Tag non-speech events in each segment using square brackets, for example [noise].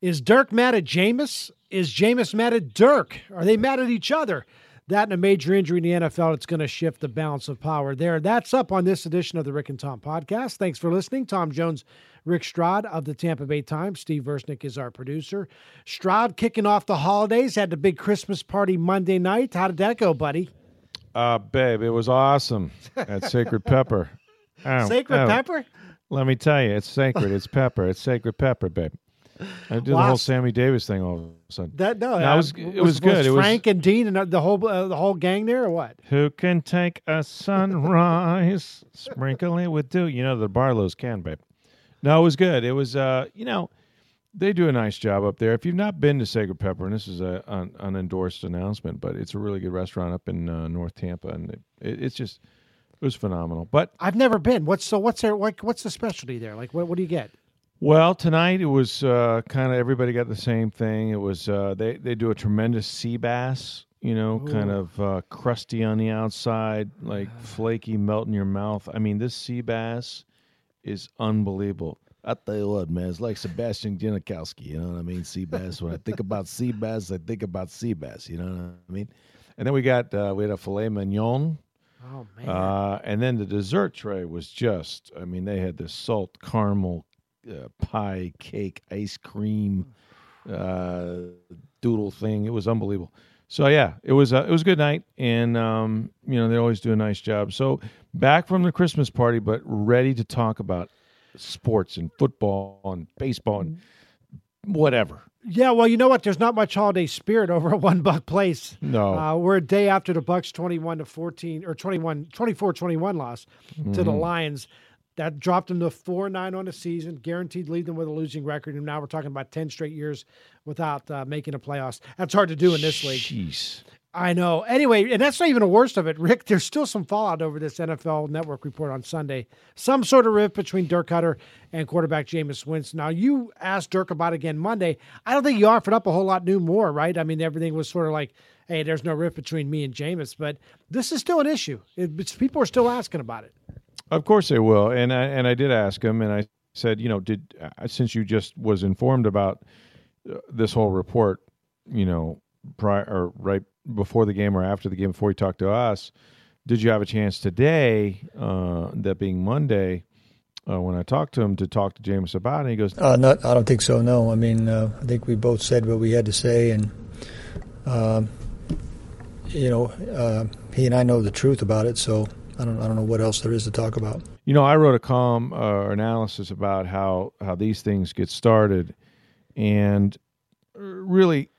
Is Dirk mad at Jameis? Is Jameis mad at Dirk? Are they mad at each other? That and a major injury in the NFL, it's going to shift the balance of power there. That's up on this edition of the Rick and Tom podcast. Thanks for listening. Tom Jones, Rick Stroud of the Tampa Bay Times. Steve Versnick is our producer. Stroud kicking off the holidays, had the big Christmas party Monday night. How did that go, buddy? Uh, babe, it was awesome at Sacred Pepper. [laughs] Oh, Sacred oh, Pepper? Let me tell you, it's sacred. It's pepper. It's sacred pepper, babe. I did the whole Sammy Davis thing all of a sudden. That no, No, uh, it was it was, good. it was Frank and Dean and the whole uh, the whole gang there, or what? who can take a sunrise, [laughs] sprinkle it with dew. You know the Barlows can, babe. No, it was good. It was uh, you know, they do a nice job up there. If you've not been to Sacred Pepper, and this is a an unendorsed announcement, but it's a really good restaurant up in uh, North Tampa, and it, it, it's just it was phenomenal. But I've never been. What's so? What's there? What, what's the specialty there? Like, what what do you get? Well, tonight it was uh, kind of everybody got the same thing. It was uh, they they do a tremendous sea bass, you know, kind of uh, crusty on the outside, like flaky, melt in your mouth. I mean, this sea bass is unbelievable. I tell you what, man, it's like Sebastian Janikowski. You know what I mean? Sea bass. When I think about sea bass, I think about sea bass. You know what I mean? And then we got uh, we had a filet mignon. Oh man, Uh, and then the dessert tray was just, I mean, they had this salt caramel uh, pie, cake, ice cream, uh, doodle thing. It was unbelievable. So yeah, it was a, it was a good night, and um, you know they always do a nice job. So back from the Christmas party, but ready to talk about sports and football and baseball and whatever. yeah. Well, you know what? There's not much holiday spirit [laughs] over at One Buck Place. No, Uh, we're a day after the Bucks 21 to 14 or 21 24 21 loss to Mm-hmm. the Lions. That dropped them to 4 9 on the season, guaranteed lead them with a losing record. And now we're talking about 10 straight years without uh, making a playoffs. That's hard to do in this league. Jeez. I know. Anyway, and that's not even the worst of it, Rick. There's still some fallout over this NFL Network report on Sunday. Some sort of rift between Dirk Koetter and quarterback Jameis Winston. Now, you asked Dirk about it again Monday. I don't think you offered up a whole lot new more, right? I mean, everything was sort of like, hey, there's no rift between me and Jameis, but this is still an issue. It, it's, people are still asking about it. Of course they will, and I and I did ask him, and I said, you know, did uh, since you just was informed about uh, this whole report, you know, prior or right before the game or after the game, before you talked to us, did you have a chance today, uh, that being Monday, uh, when I talked to him to talk to James about it? He goes, Uh, not, I don't think so. No, I mean, uh, I think we both said what we had to say, and you know, uh, he and I know the truth about it. So I don't, I don't know what else there is to talk about. You know, I wrote a column uh, analysis about how how these things get started, and uh, really,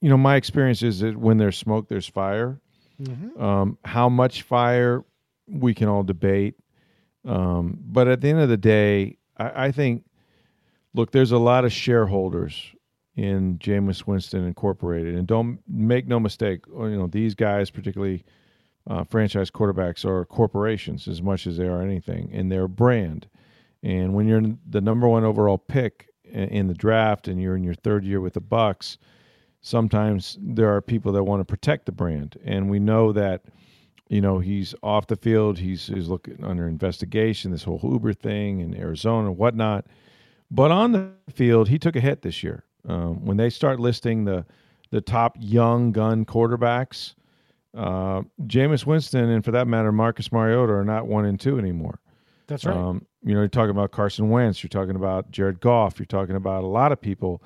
you know, my experience is that when there's smoke, there's fire. Um, how much fire we can all debate, um, but at the end of the day, I, I think, look, there's a lot of shareholders in Jameis Winston Incorporated, and don't make no mistake, you know, these guys, particularly uh, franchise quarterbacks are corporations as much as they are anything, and they're a brand. And when you're the number one overall pick in the draft, and you're in your third year with the Bucks, sometimes there are people that want to protect the brand, and we know that. You know he's off the field. He's he's looking under investigation. This whole Uber thing in Arizona and whatnot. But on the field, he took a hit this year. Um, when they start listing the the top young gun quarterbacks, uh, Jameis Winston and for that matter Marcus Mariota are not one and two anymore. That's right. Um, you know, you're talking about Carson Wentz, you're talking about Jared Goff, you're talking about a lot of people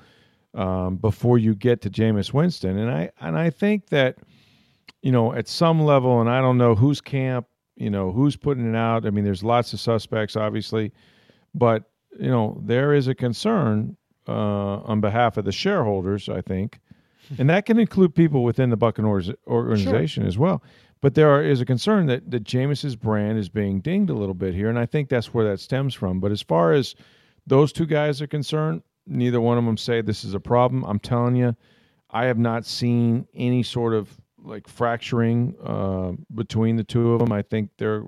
um, before you get to Jameis Winston, and I and I think that you know at some level, and I don't know whose camp, you know who's putting it out. I mean, there's lots of suspects, obviously, but you know there is a concern uh, on behalf of the shareholders. I think, and that can include people within the Buccaneers organization as well. But there are, is a concern that that Jameis's brand is being dinged a little bit here, and I think that's where that stems from. But as far as those two guys are concerned, neither one of them say this is a problem. I'm telling you, I have not seen any sort of like fracturing uh, between the two of them. I think their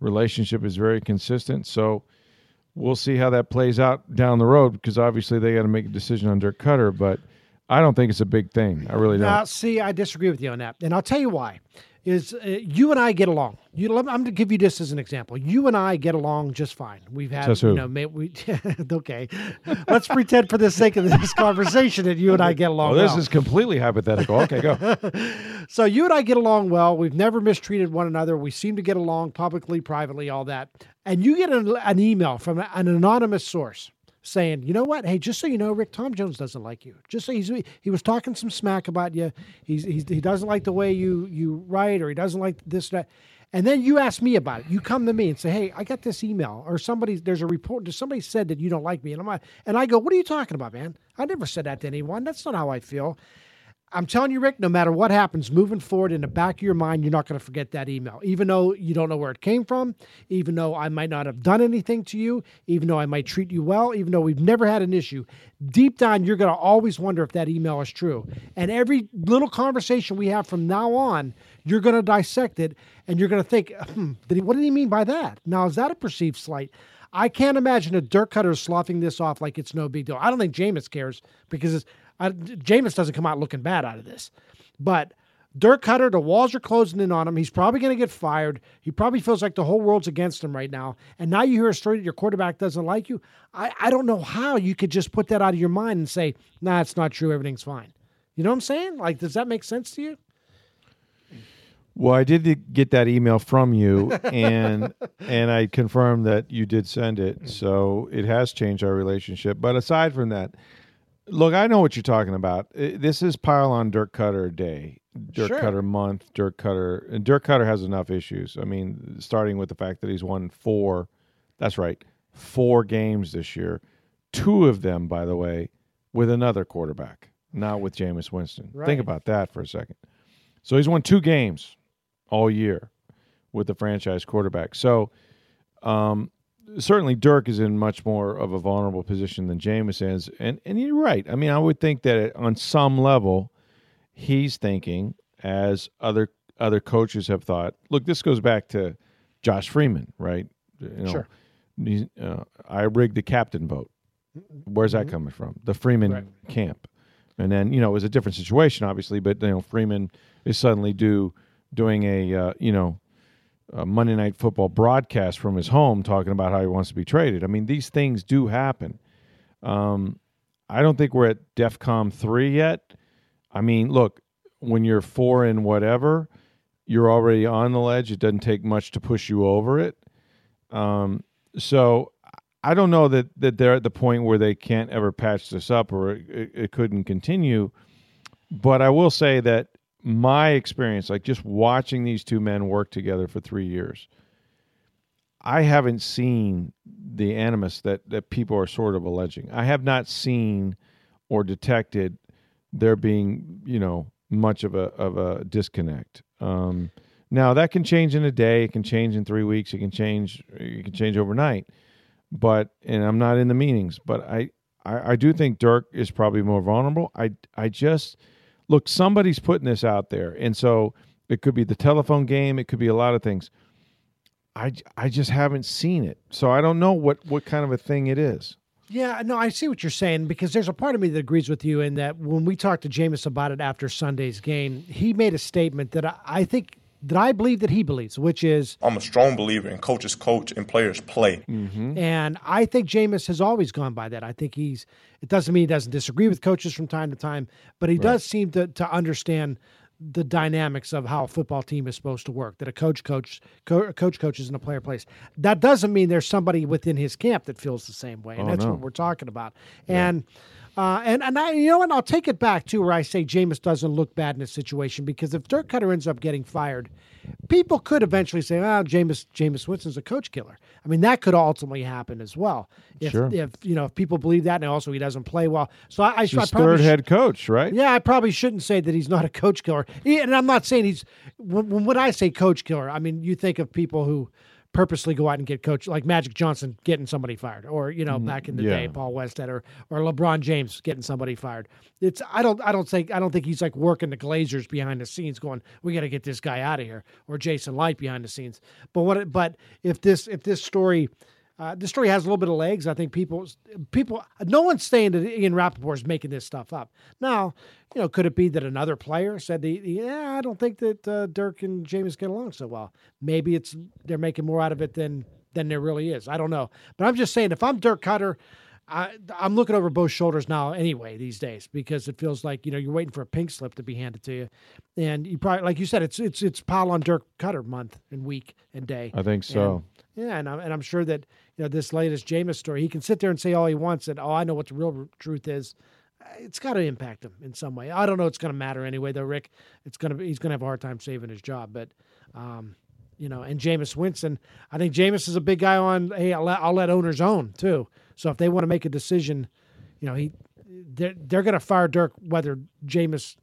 relationship is very consistent. So we'll see how that plays out down the road because obviously they got to make a decision on Dirk Koetter, but I don't think it's a big thing. I really don't. Now, see, I disagree with you on that, and I'll tell you why. Is uh, you and I get along? You, I'm going to give you this as an example. You and I get along just fine. We've had, Says who? you know, may, we [laughs] okay. Let's pretend for the sake of this conversation that you and I get along. Oh, this well. is completely hypothetical. Okay, go. [laughs] So you and I get along well. We've never mistreated one another. We seem to get along publicly, privately, all that. And you get an, an email from an anonymous source saying, "You know what? Hey, just so you know, Rick Tom Jones doesn't like you. Just so he's he was talking some smack about you. He's, he's he doesn't like the way you you write, or he doesn't like this that." And then you ask me about it. You come to me and say, "Hey, I got this email, or somebody there's a report. Somebody said that you don't like me." And I'm like, and I go, "What are you talking about, man? I never said that to anyone. That's not how I feel." I'm telling you, Rick, no matter what happens moving forward in the back of your mind, you're not going to forget that email. Even though you don't know where it came from, even though I might not have done anything to you, even though I might treat you well, even though we've never had an issue, deep down, you're going to always wonder if that email is true. And every little conversation we have from now on, you're going to dissect it and you're going to think, hmm, did he, what did he mean by that? Now, is that a perceived slight? I can't imagine a dirt Koetter sloughing this off like it's no big deal. I don't think Jameis cares because it's, I, Jameis doesn't come out looking bad out of this. But Dirk Koetter, the walls are closing in on him. He's probably going to get fired. He probably feels like the whole world's against him right now. And now you hear a story that your quarterback doesn't like you. I, I don't know how you could just put that out of your mind and say, nah, it's not true. Everything's fine. You know what I'm saying? Like, does that make sense to you? Well, I did get that email from you, and [laughs] and I confirmed that you did send it. So it has changed our relationship. But aside from that, look, I know what you're talking about. This is pile on Dirk Koetter day, Dirk Sure. Koetter month, Dirk Koetter, and Dirk Koetter has enough issues. I mean, starting with the fact that he's won four. That's right, four games this year. Two of them, by the way, with another quarterback, not with Jameis Winston. Right. Think about that for a second. So he's won two games all year with the franchise quarterback. So um, certainly Dirk is in much more of a vulnerable position than Jameis is. And and you're right. I mean, I would think that on some level, he's thinking as other other coaches have thought. Look, this goes back to Josh Freeman, right? You know, Sure. uh, I rigged the captain vote. Where's that coming from? The Freeman Right. camp. And then, you know, it was a different situation, obviously, but, you know, Freeman is suddenly do doing a, uh, you know, a Monday Night Football broadcast from his home talking about how he wants to be traded. I mean, these things do happen. Um, I don't think we're at DEFCON 3 yet. I mean, look, when you're four and whatever, you're already on the ledge. It doesn't take much to push you over it. Um, so I don't know that, that they're at the point where they can't ever patch this up or it, it couldn't continue. But I will say that my experience, like just watching these two men work together for three years, I haven't seen the animus that, that people are sort of alleging. I have not seen or detected there being, you know, much of a of a disconnect. Um, now that can change in a day. It can change in three weeks. It can change. It can change overnight. But and I'm not in the meetings. But I I, I do think Dirk is probably more vulnerable. I I just look. Somebody's putting this out there, and so it could be the telephone game. It could be a lot of things. I, I just haven't seen it, so I don't know what what kind of a thing it is. Yeah, no, I see what you're saying because there's a part of me that agrees with you in that when we talked to Jameis about it after Sunday's game, he made a statement that I, I think that I believe that he believes, which is, I'm a strong believer in coaches coach and players play. Mm-hmm. and I think Jameis has always gone by that. I think he's. It doesn't mean he doesn't disagree with coaches from time to time, but he does seem to to understand the dynamics of how a football team is supposed to work. That a coach coach co- coach coaches and a player plays. That doesn't mean there's somebody within his camp that feels the same way, and Oh, that's no. what we're talking about. And. Uh, and and I, you know what? I'll take it back too, where I say Jameis doesn't look bad in this situation because if Dirk Koetter ends up getting fired, people could eventually say, "Oh, Jameis Jameis Winston's a coach killer." I mean, that could ultimately happen as well. If, Sure. if you know if people believe that, and also he doesn't play well. So I, I, I probably third sh- head coach, right? yeah, I probably shouldn't say that he's not a coach killer. He- And I'm not saying he's when when I say coach killer, I mean you think of people who purposely go out and get coach like Magic Johnson getting somebody fired, or you know mm-hmm. back in the yeah. day Paul Westhead or or LeBron James getting somebody fired. It's I don't I don't think I don't think he's like working the Glazers behind the scenes, going we got to get this guy out of here, or Jason Licht behind the scenes. But what but if this if this story. Uh, this story has a little bit of legs. I think people, people, no one's saying that Ian Rapoport is making this stuff up. Now, you know, could it be that another player said, the, "Yeah, I don't think that uh, Dirk and James get along so well." Maybe it's they're making more out of it than than there really is. I don't know, but I'm just saying, if I'm Dirk Koetter, I, I'm looking over both shoulders now anyway these days because it feels like you know you're waiting for a pink slip to be handed to you, and you probably like you said, it's it's it's pile on Dirk Koetter month and week and day. I think so. And, yeah, and I'm, and I'm sure that you know this latest Jameis story, he can sit there and say all he wants that oh I know what the real truth is. Uh, It's got to impact him in some way. I don't know. It's going to matter anyway, though. Rick, it's going to he's going to have a hard time saving his job, but. Um, you know, and Jameis Winston. I think Jameis is a big guy on. Hey, I'll let, I'll let owners own too. So if they want to make a decision, you know, he they're they're going to fire Dirk whether Jameis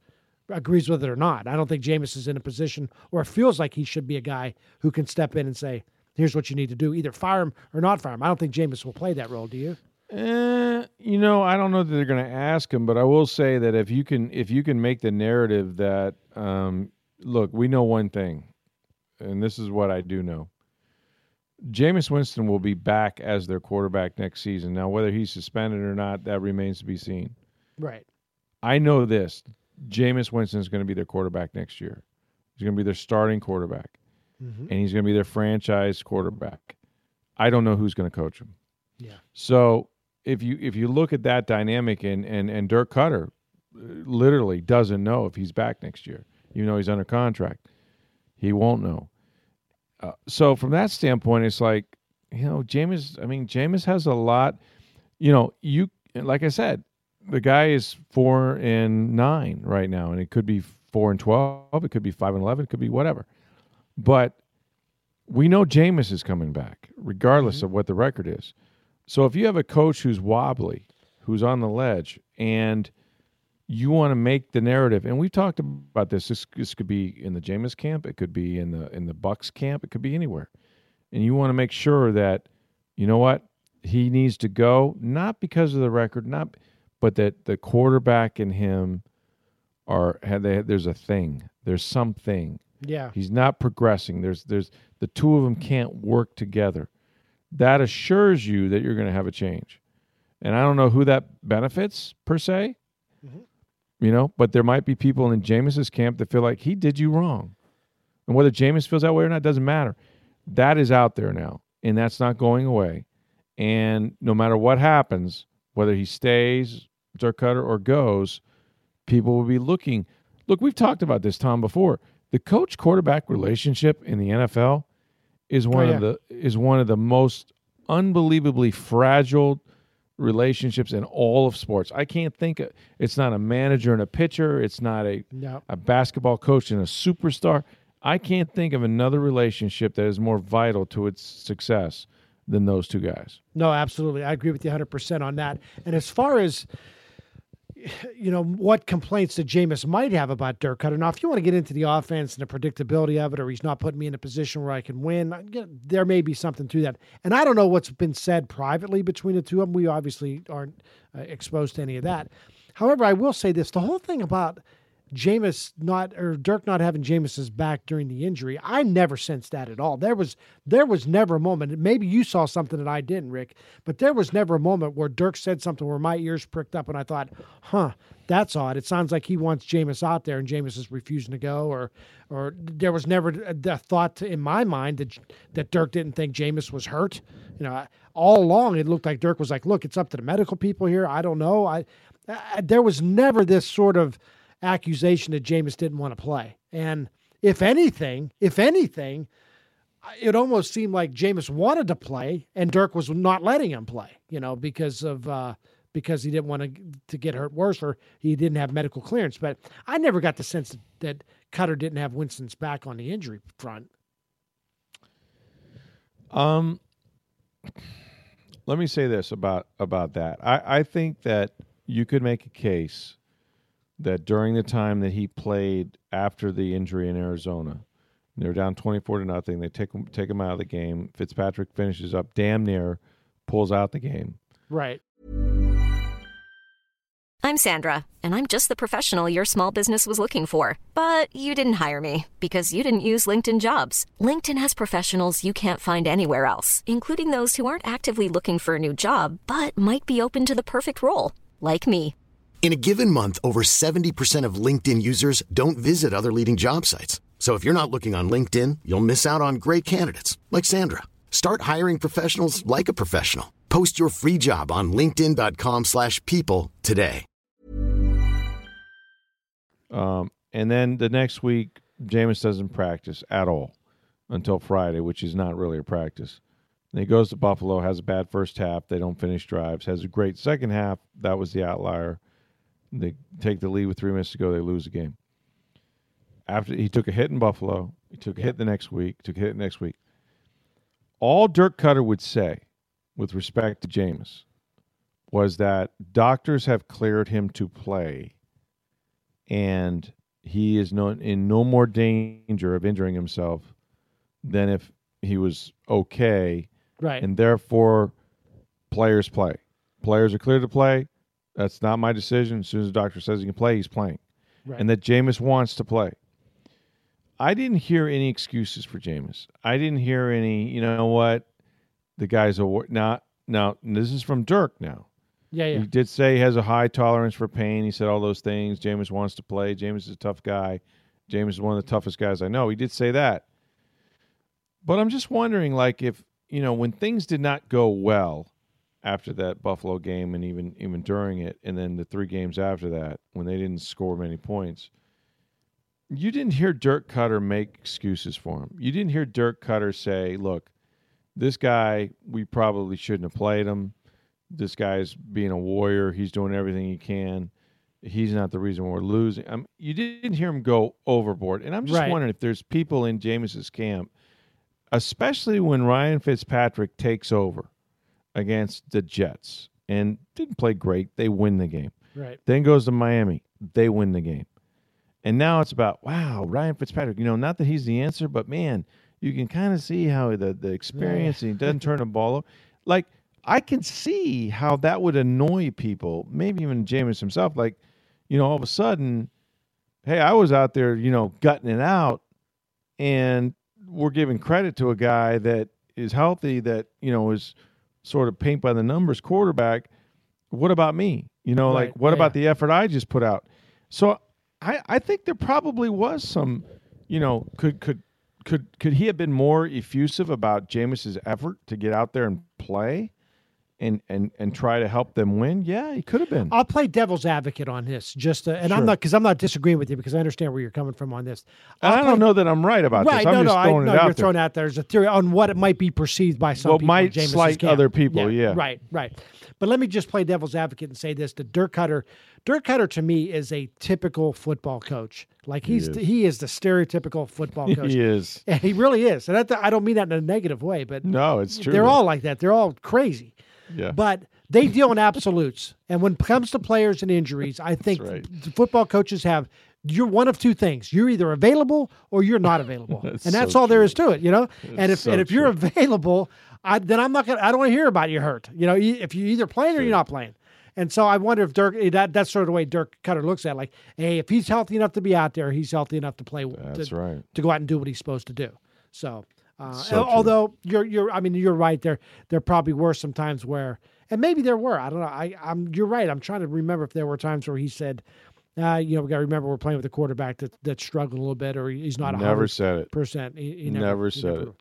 agrees with it or not. I don't think Jameis is in a position or feels like he should be a guy who can step in and say, "Here's what you need to do: either fire him or not fire him." I don't think Jameis will play that role. Do you? Eh, you know, I don't know that they're going to ask him, but I will say that if you can, if you can make the narrative that, um, look, we know one thing, and this is what I do know. Jameis Winston will be back as their quarterback next season. Now, whether he's suspended or not, that remains to be seen. Right. I know this: Jameis Winston is going to be their quarterback next year. He's going to be their starting quarterback, and he's going to be their franchise quarterback. I don't know who's going to coach him. Yeah. So if you if you look at that dynamic and and and Dirk Koetter uh, literally doesn't know if he's back next year, even though he's under contract, he won't know. Uh, so from that standpoint, it's like you know, Jameis. I mean, Jameis has a lot. You know, you like I said, the guy is four and nine right now, and it could be four and twelve. It could be five and eleven. It could be whatever. But we know Jameis is coming back, regardless mm-hmm. of what the record is. So if you have a coach who's wobbly, who's on the ledge, and you want to make the narrative, and we've talked about this. This this could be in the Jameis camp, it could be in the in the Bucks camp, it could be anywhere, and you want to make sure that you know what he needs to go, not because of the record, not, but that the quarterback and him are they, there's a thing, there's something. Yeah. He's not progressing. There's there's the two of them can't work together. That assures you that you're going to have a change. And I don't know who that benefits per se. Mm-hmm. You know, but there might be people in Jameis's camp that feel like he did you wrong. And whether Jameis feels that way or not doesn't matter. That is out there now, and that's not going away. And no matter what happens, whether he stays, Dirk Koetter, or goes, people will be looking. Look, we've talked about this, Tom, before. The coach quarterback relationship in the NFL is one Oh, of the is one of the most unbelievably fragile relationships in all of sports. I can't think of, it's not a manager and a pitcher, it's not a No. a basketball coach and a superstar. I can't think of another relationship that is more vital to its success than those two guys. No, absolutely. I agree with you 100% on that. And as far as, you know, what complaints that Jameis might have about Dirk Koetter. Now, if you want to get into the offense and the predictability of it, or he's not putting me in a position where I can win, there may be something to that. And I don't know what's been said privately between the two of them. We obviously aren't uh, exposed to any of that. However, I will say this the whole thing about Jameis not or Dirk not having Jameis's back during the injury, I never sensed that at all. There was there was never a moment. Maybe you saw something that I didn't, Rick, but there was never a moment where Dirk said something where my ears pricked up and I thought, "Huh, that's odd." It sounds like he wants Jameis out there and Jameis is refusing to go, or or there was never the thought in my mind that that Dirk didn't think Jameis was hurt. You know, all along it looked like Dirk was like, "Look, it's up to the medical people here. I don't know." I, I there was never this sort of accusation that Jameis didn't want to play. And if anything, if anything, it almost seemed like Jameis wanted to play and Dirk was not letting him play, you know, because of uh because he didn't want to to get hurt worse or he didn't have medical clearance. But I never got the sense that, Koetter didn't have Winston's back on the injury front. Um, let me say this about about that. I, I think that you could make a case that during the time that he played after the injury in Arizona, They're down 24 to nothing. They take him, take him out of the game. Fitzpatrick finishes up damn near, pulls out the game. Right. I'm Sandra, and I'm just the professional your small business was looking for. But you didn't hire me because you didn't use LinkedIn jobs. LinkedIn has professionals you can't find anywhere else, including those who aren't actively looking for a new job but might be open to the perfect role, like me. In a given month, over 70% of LinkedIn users don't visit other leading job sites. So if you're not looking on LinkedIn, you'll miss out on great candidates like Sandra. Start hiring professionals like a professional. Post your free job on linkedin.com/people today. Um, and then the next week, Jameis doesn't practice at all until Friday, which is not really a practice. And he goes to Buffalo, has a bad first half. They don't finish drives. Has a great second half. That was the outlier. They take the lead with three minutes to go. They lose the game. After he took a hit in Buffalo, he took a hit the next week. Took a hit the next week. All Dirk Koetter would say, with respect to Jameis, was that doctors have cleared him to play, and he is no, in no more danger of injuring himself than if he was okay Right. and therefore players play. Players are clear to play. That's not my decision. As soon as the doctor says he can play, he's playing. Right. And that Jameis wants to play. I didn't hear any excuses for Jameis. I didn't hear any, you know what, the guy's a war- now now this is from Dirk now. yeah, yeah. He did say he has a high tolerance for pain. He said all those things. Jameis wants to play. Jameis is a tough guy. Jameis is one of the toughest guys I know. He did say that. But I'm just wondering, like, if you know, when things did not go well after that Buffalo game, and even even during it, and then the three games after that, when they didn't score many points, you didn't hear Dirk Koetter make excuses for him. You didn't hear Dirk Koetter say, "Look, this guy, we probably shouldn't have played him. This guy's being a warrior. He's doing everything he can. He's not the reason we're losing." Um, you didn't hear him go overboard, and I'm just Right. wondering if there's people in Jameis's camp, especially when Ryan Fitzpatrick takes over against the Jets and didn't play great. They win the game. Right. Then goes to Miami. They win the game. And now it's about, wow, Ryan Fitzpatrick. You know, not that he's the answer, but man, you can kind of see how the, the experience and he doesn't turn the ball over. Like, I can see how that would annoy people, maybe even Jameis himself. Like, you know, all of a sudden, hey, I was out there, you know, gutting it out, and we're giving credit to a guy that is healthy, that, you know, is sort of paint by the numbers quarterback. What about me? You know, like what yeah. about the effort I just put out? So I I think there probably was some, you know, could could could could he have been more effusive about Jameis's effort to get out there and play and and and try to help them win? Yeah, he could have been. I'll play devil's advocate on this, just to, and I'm not because I'm not disagreeing with you because I understand where you're coming from on this. I'll I play- don't know that I'm right about right, this. I'm no, just no, I, throwing no, it out you're there. throwing out. There's a theory on what it might be perceived by some What people. might slight camp. other people, yeah. right, right. But let me just play devil's advocate and say this: to Dirk Koetter, Dirk Koetter to me is a typical football coach. Like he's is. he is the stereotypical football [laughs] coach. he is. And he really is, and that, I don't mean that in a negative way, but No, it's true. they're all like that. They're all crazy. Yeah. But they deal in absolutes. And when it comes to players and injuries, I think right. the football coaches have you're one of two things. You're either available or you're not available. [laughs] That's and that's so all there is to it, you know? and if so and if you're true. available, I, then I'm not gonna I don't want to hear about you hurt. You know, if you're either playing or you're not playing. And so I wonder if Dirk eh, that that's sort of the way Dirk Koetter looks at it. like, hey, if he's healthy enough to be out there, he's healthy enough to play That's to, right. to go out and do what he's supposed to do. So, uh, So although you're you're, I mean, you're right. There there probably were some times where, and maybe there were. I don't know. I I'm you're right. I'm trying to remember if there were times where he said, uh, you know, we got to remember we're playing with a quarterback that that struggled a little bit, or he's not a Never said it. percent. He, he Never he said it.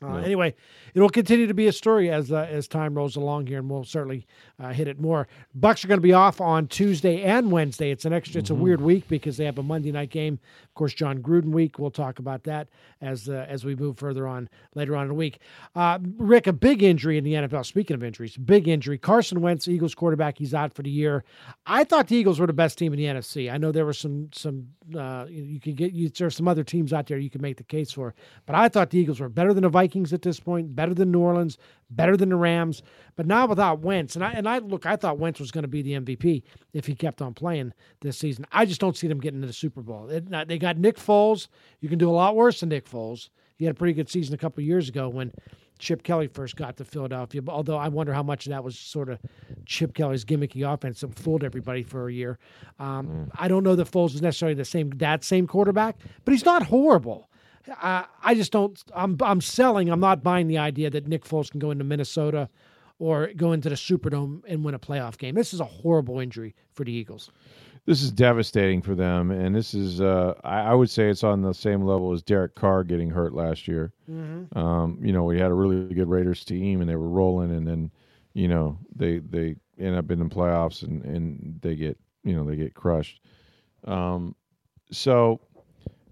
Uh. Anyway, it will continue to be a story as uh, as time rolls along here, and we'll certainly uh, hit it more. Bucks are going to be off on Tuesday and Wednesday. It's an extra. It's a weird week because they have a Monday night game. Of course, Jon Gruden week. We'll talk about that as uh, as we move further on later on in the week. Uh, Rick, a big injury in the NFL. Speaking of injuries, big injury. Carson Wentz, Eagles quarterback. He's out for the year. I thought the Eagles were the best team in the NFC. I know there were some some uh, you, could get you, there's some other teams out there you can make the case for, but I thought the Eagles were better than the Vikings. Vikings at this point, better than New Orleans, better than the Rams. But now without Wentz, and I and I look, I thought Wentz was going to be the MVP if he kept on playing this season. I just don't see them getting to the Super Bowl. It, they got Nick Foles. You can do a lot worse than Nick Foles. He had a pretty good season a couple years ago when Chip Kelly first got to Philadelphia. Although I wonder how much of that was sort of Chip Kelly's gimmicky offense that fooled everybody for a year. Um, mm. I don't know that Foles is necessarily the same that same quarterback, but he's not horrible. Uh, I just don't. I'm I'm selling. I'm not buying the idea that Nick Foles can go into Minnesota or go into the Superdome and win a playoff game. This is a horrible injury for the Eagles this is devastating for them, and this is uh, I, I, would say it's on the same level as Derek Carr getting hurt last year. Mm-hmm. Um, you know, we had a really good Raiders team, and they were rolling, and then you know they they end up in the playoffs, and and they get you know they get crushed. Um, so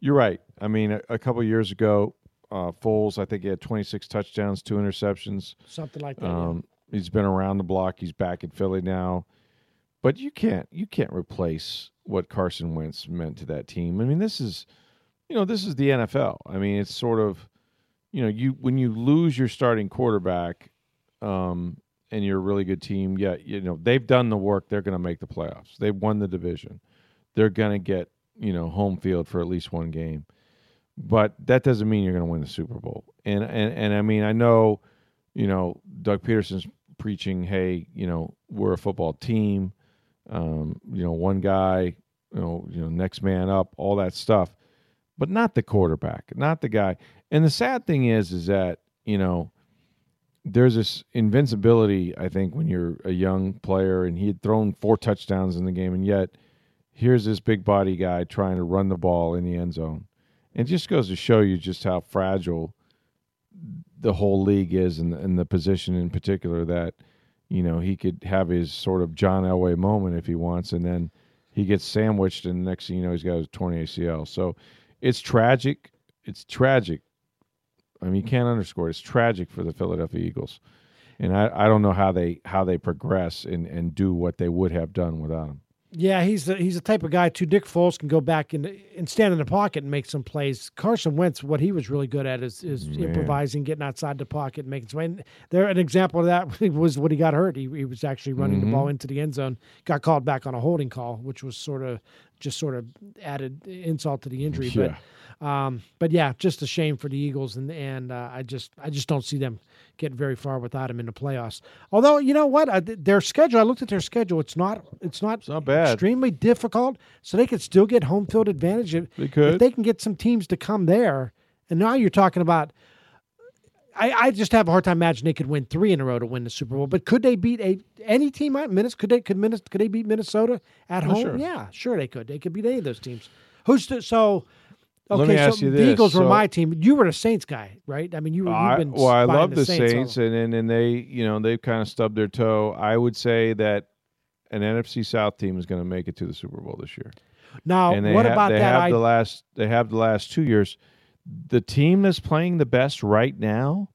you're right. I mean, a, a couple years ago, uh, Foles, I think he had 26 touchdowns, two interceptions, something like that. Um, yeah. He's been around the block. He's back in Philly now. But you can't you can't replace what Carson Wentz meant to that team. I mean, this is you know, this is the NFL. I mean, it's sort of you know, you when you lose your starting quarterback um, and you're a really good team, yeah, you know, they've done the work. They're going to make the playoffs. They've won the division. They're going to get, you know, home field for at least one game. But that doesn't mean you're going to win the Super Bowl. And and and I mean, I know, you know, Doug Pederson's preaching, "Hey, you know, we're a football team." um, you know, one guy, you know, you know, next man up, all that stuff, but not the quarterback, not the guy. And the sad thing is, is that you know, there's this invincibility. I think when you're a young player, and he had thrown four touchdowns in the game, and yet here's this big body guy trying to run the ball in the end zone. It just goes to show you just how fragile the whole league is, and, and the position in particular that you know, he could have his sort of John Elway moment if he wants, and then he gets sandwiched, and next thing you know, he's got his 20 ACL. So it's tragic. It's tragic. I mean, you can't underscore it. It's tragic for the Philadelphia Eagles, and I, I don't know how they how they progress and, and do what they would have done without him. Yeah, he's the, he's the type of guy too. Nick Foles can go back and and stand in the pocket and make some plays. Carson Wentz, what he was really good at is is improvising, getting outside the pocket, and making some. And there, an example of that [laughs] was when he got hurt. He, he was actually running mm-hmm. the ball into the end zone, got called back on a holding call, which was sort of just sort of added insult to the injury. Yeah. But um, but yeah, just a shame for the Eagles, and and uh, I just I just don't see them getting very far without him in the playoffs. Although you know what, their schedule, I looked at their schedule. It's not it's not, it's not bad. extremely difficult, so they could still get home field advantage. If, they could. If they can get some teams to come there, and now you're talking about. I, I just have a hard time imagining they could win three in a row to win the Super Bowl. But could they beat a any team? Minnesota could they could Minnesota could they beat Minnesota at oh, home? Sure. Yeah, sure they could. They could beat any of those teams. Who's the, so Okay, Let me ask so you this. the Eagles so, were my team. You were a Saints guy, right? I mean, you. You've been well, I love the, Saints, Saints and, and and they, you know, they've kind of stubbed their toe. I would say that an NFC South team is going to make it to the Super Bowl this year. Now, what have, about they that? Have I... the last they have the last two years. The team that's playing the best right now,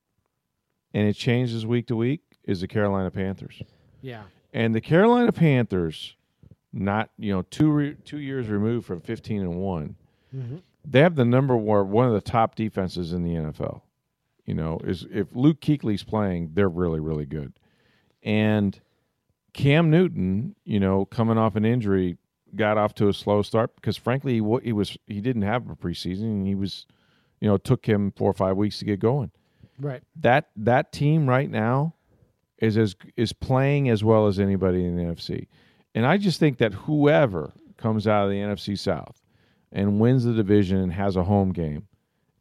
and it changes week to week, is the Carolina Panthers. Yeah, and the Carolina Panthers, not you know two re, two years removed from fifteen and one. Mm-hmm they have the number one one of the top defenses in the NFL. You know, is if Luke Kuechly's playing, they're really really good. And Cam Newton, you know, coming off an injury, got off to a slow start because frankly he, he was he didn't have a preseason and he was, you know, took him four or five weeks to get going. Right. That that team right now is as is playing as well as anybody in the NFC. And I just think that whoever comes out of the NFC South and wins the division and has a home game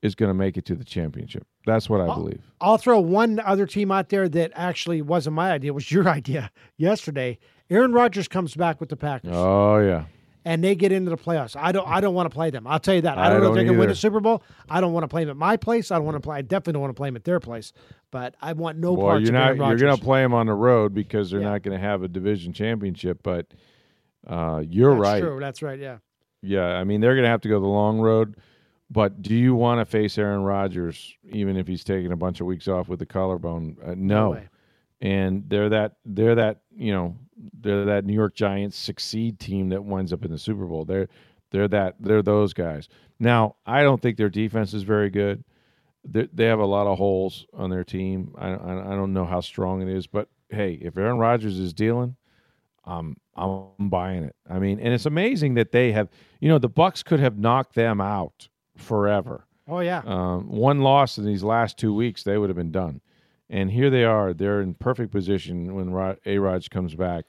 is going to make it to the championship. That's what I I'll, believe. I'll throw one other team out there that actually wasn't my idea, It was your [laughs] idea yesterday. Aaron Rodgers comes back with the Packers. Oh yeah. And they get into the playoffs. I don't. I don't want to play them. I'll tell you that. I don't, I don't know if they can win a Super Bowl. I don't want to play them at my place. I don't want to play. I definitely don't want to play them at their place. But I want no well, parts you're of not, Aaron Rodgers. You're going to play them on the road because they're yeah. not going to have a division championship. But uh, you're right. That's right. True. That's right. Yeah. Yeah, I mean they're going to have to go the long road. But do you want to face Aaron Rodgers even if he's taking a bunch of weeks off with the collarbone? Uh, no. no and they're that they're that you know they're that New York Giants succeed team that winds up in the Super Bowl. They're they're that they're those guys. Now I don't think their defense is very good. they they have a lot of holes on their team. I, I I don't know how strong it is, but hey, if Aaron Rodgers is dealing, um, I'm buying it. I mean, and it's amazing that they have. You know, the Bucks could have knocked them out forever. Oh yeah. Um, one loss in these last two weeks, they would have been done. And here they are. They're in perfect position when A Rod comes back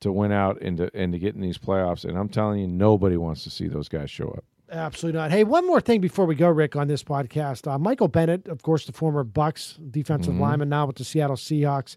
to win out and to, and to get in these playoffs. And I'm telling you, nobody wants to see those guys show up. Absolutely not. Hey, one more thing before we go, Rick, on this podcast. Uh, Michael Bennett, of course, the former Bucks defensive Mm-hmm. lineman, now with the Seattle Seahawks,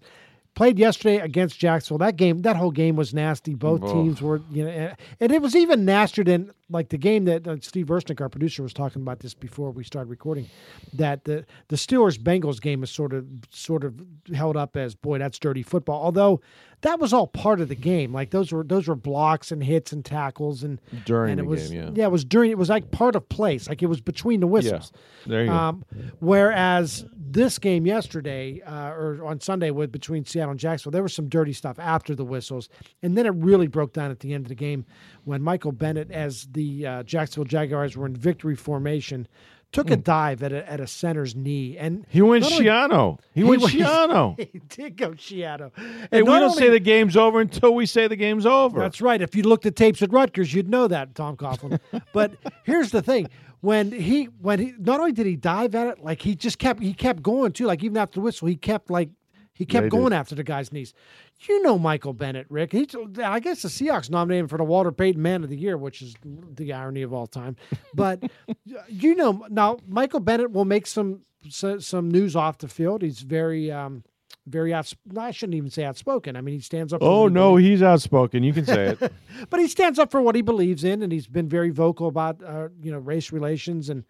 played yesterday against Jacksonville. That game, that whole game was nasty. Both Oh. teams were, you know, and- and it was even nastier than like the game that uh, Steve Versnick, our producer, was talking about this before we started recording. That the the Steelers Bengals game is sort of sort of held up as boy, that's dirty football. Although that was all part of the game. Like those were those were blocks and hits and tackles and During and the it was, game, yeah. yeah, it was during. It was like part of place. Like it was between the whistles. There you go. Um, whereas this game yesterday uh, or on Sunday with between Seattle and Jacksonville, there was some dirty stuff after the whistles, and then it really broke down at the end of the game when Michael Bennett, as the uh, Jacksonville Jaguars were in victory formation, took a dive at a, at a center's knee, and Hmm. He went Schiano. [laughs] He, went Schiano. [laughs] He did go Schiano. Hey, And we don't only- say the game's over until we say the game's over. that's right. If you looked at tapes at Rutgers, you'd know that, Tom Coughlin. [laughs] but here's the thing: when he when he not only did he dive at it, like he just kept he kept going too. Like even after the whistle, he kept like he kept he going did. after the guy's knees. You know Michael Bennett, Rick. He, I guess the Seahawks nominated him for the Walter Payton Man of the Year, which is the irony of all time. But [laughs] you know now Michael Bennett will make some so- some news off the field. He's very. Um, very outs- I shouldn't even say outspoken. I mean, he stands up. For oh no, believes he's outspoken. You can say it. [laughs] but he stands up for what he believes in, and he's been very vocal about uh, you know race relations and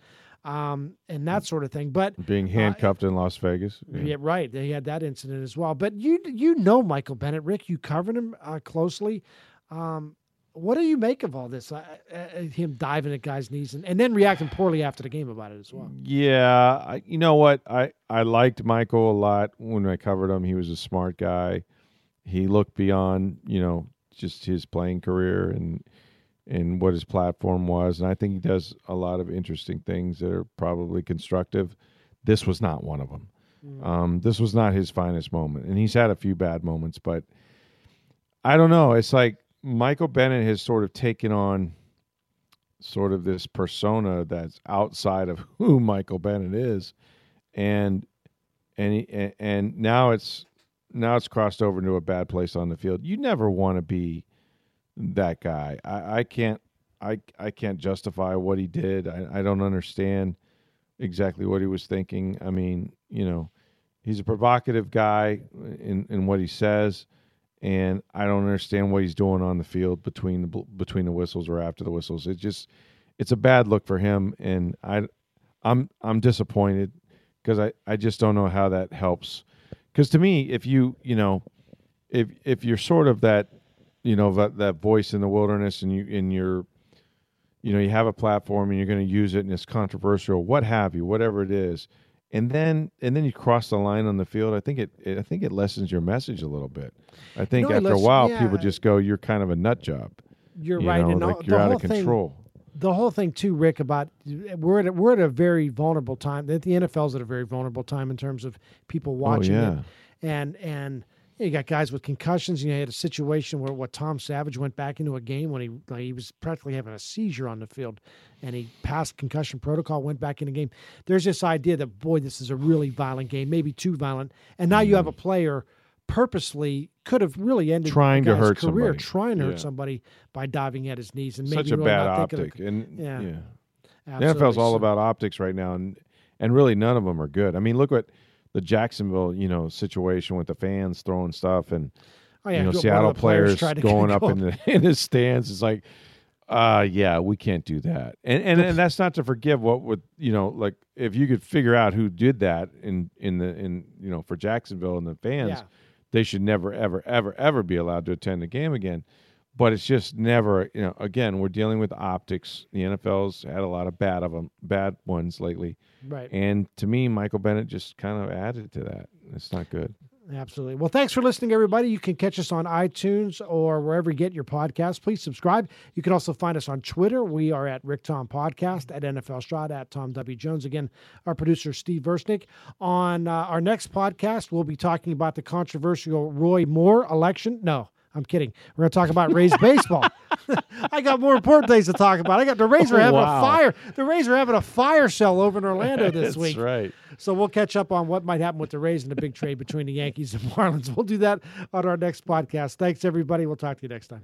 um, and that sort of thing. But Being handcuffed in Las Vegas. Yeah. yeah, right, he had that incident as well. But you you know Michael Bennett, Rick, you covered him uh, closely. Um, what do you make of all this? Uh, uh, him diving at guys' knees and, and then reacting poorly after the game about it as well. Yeah, I, you know what? I I liked Michael a lot when I covered him. He was a smart guy. He looked beyond, you know, just his playing career and and what his platform was, and I think he does a lot of interesting things that are probably constructive. This was not one of them. Um, this was not his finest moment, and he's had a few bad moments, but I don't know. It's like Michael Bennett has sort of taken on sort of this persona that's outside of [laughs] who Michael Bennett is, and and he, and- and now it's now it's crossed over into a bad place on the field. You never want to be that guy. I, I can't I I can't justify what he did. I, I don't understand exactly what he was thinking. I mean, you know, he's a provocative guy in in what he says and I don't understand what he's doing on the field between the between the whistles or after the whistles. It just it's a bad look for him, and I I'm I'm disappointed because I I just don't know how that helps. Because to me, if you you know if if you're sort of that you know that that voice in the wilderness, and you in your you know you have a platform and you're going to use it and it's controversial, what have you, whatever it is. And then, and then you cross the line on the field. I think it, it I think it lessens your message a little bit. I think No, after a while, yeah. people just go, "You're kind of a nut job." You're You right, know, and like all- you're the out whole of control. Thing, the whole thing too, Rick, about we're at a, we're at a very vulnerable time. The NFL's at a very vulnerable time in terms of people oh, watching Oh, yeah. it, and and you got guys with concussions. You, know, you had a situation where what Tom Savage went back into a game when he like, he was practically having a seizure on the field, and he passed concussion protocol, went back in the game. There's this idea that boy, this is a really violent game, maybe too violent, and now you have a mm. player purposely could have really ended Trying to hurt career, somebody. trying to Yeah. hurt somebody by diving at his knees and maybe Such a really bad not thinking of optic, and yeah. yeah, the NFL's all So- about optics right now, and and really none of them are good. I mean, look at the Jacksonville, you know, situation with the fans throwing stuff, and Oh, yeah, you know, Seattle players players, [laughs] going go up in the [laughs] in the stands. It's like, uh yeah, we can't do that. And and, and that's not to forgive what would you know, like if you could figure out who did that in in the in you know for Jacksonville and the fans, Yeah. they should never ever ever ever be allowed to attend the game again. But it's just never, you know. Again, we're dealing with optics. The NFL's had a lot of bad of them, bad ones lately. Right. And to me, Michael Bennett just kind of added to that. It's not good. Absolutely. Well, thanks for listening, everybody. You can catch us on iTunes or wherever you get your podcasts. Please subscribe. You can also find us on Twitter. We are at Rick Tom Podcast, at NFL Stroud, at Tom W. Jones. Again, our producer, Steve Versnick. On uh, our next podcast, we'll be talking about the controversial Roy Moore election. No, I'm kidding. We're going to talk about Rays baseball. [laughs] I got more important things to talk about. I got the Rays are having wow. a fire. The Rays are having a fire sale over in Orlando [laughs] this week. That's week. right. So we'll catch up on what might happen with the Rays and the big trade between the Yankees and [laughs] Marlins. We'll do that on our next podcast. Thanks, everybody. We'll talk to you next time.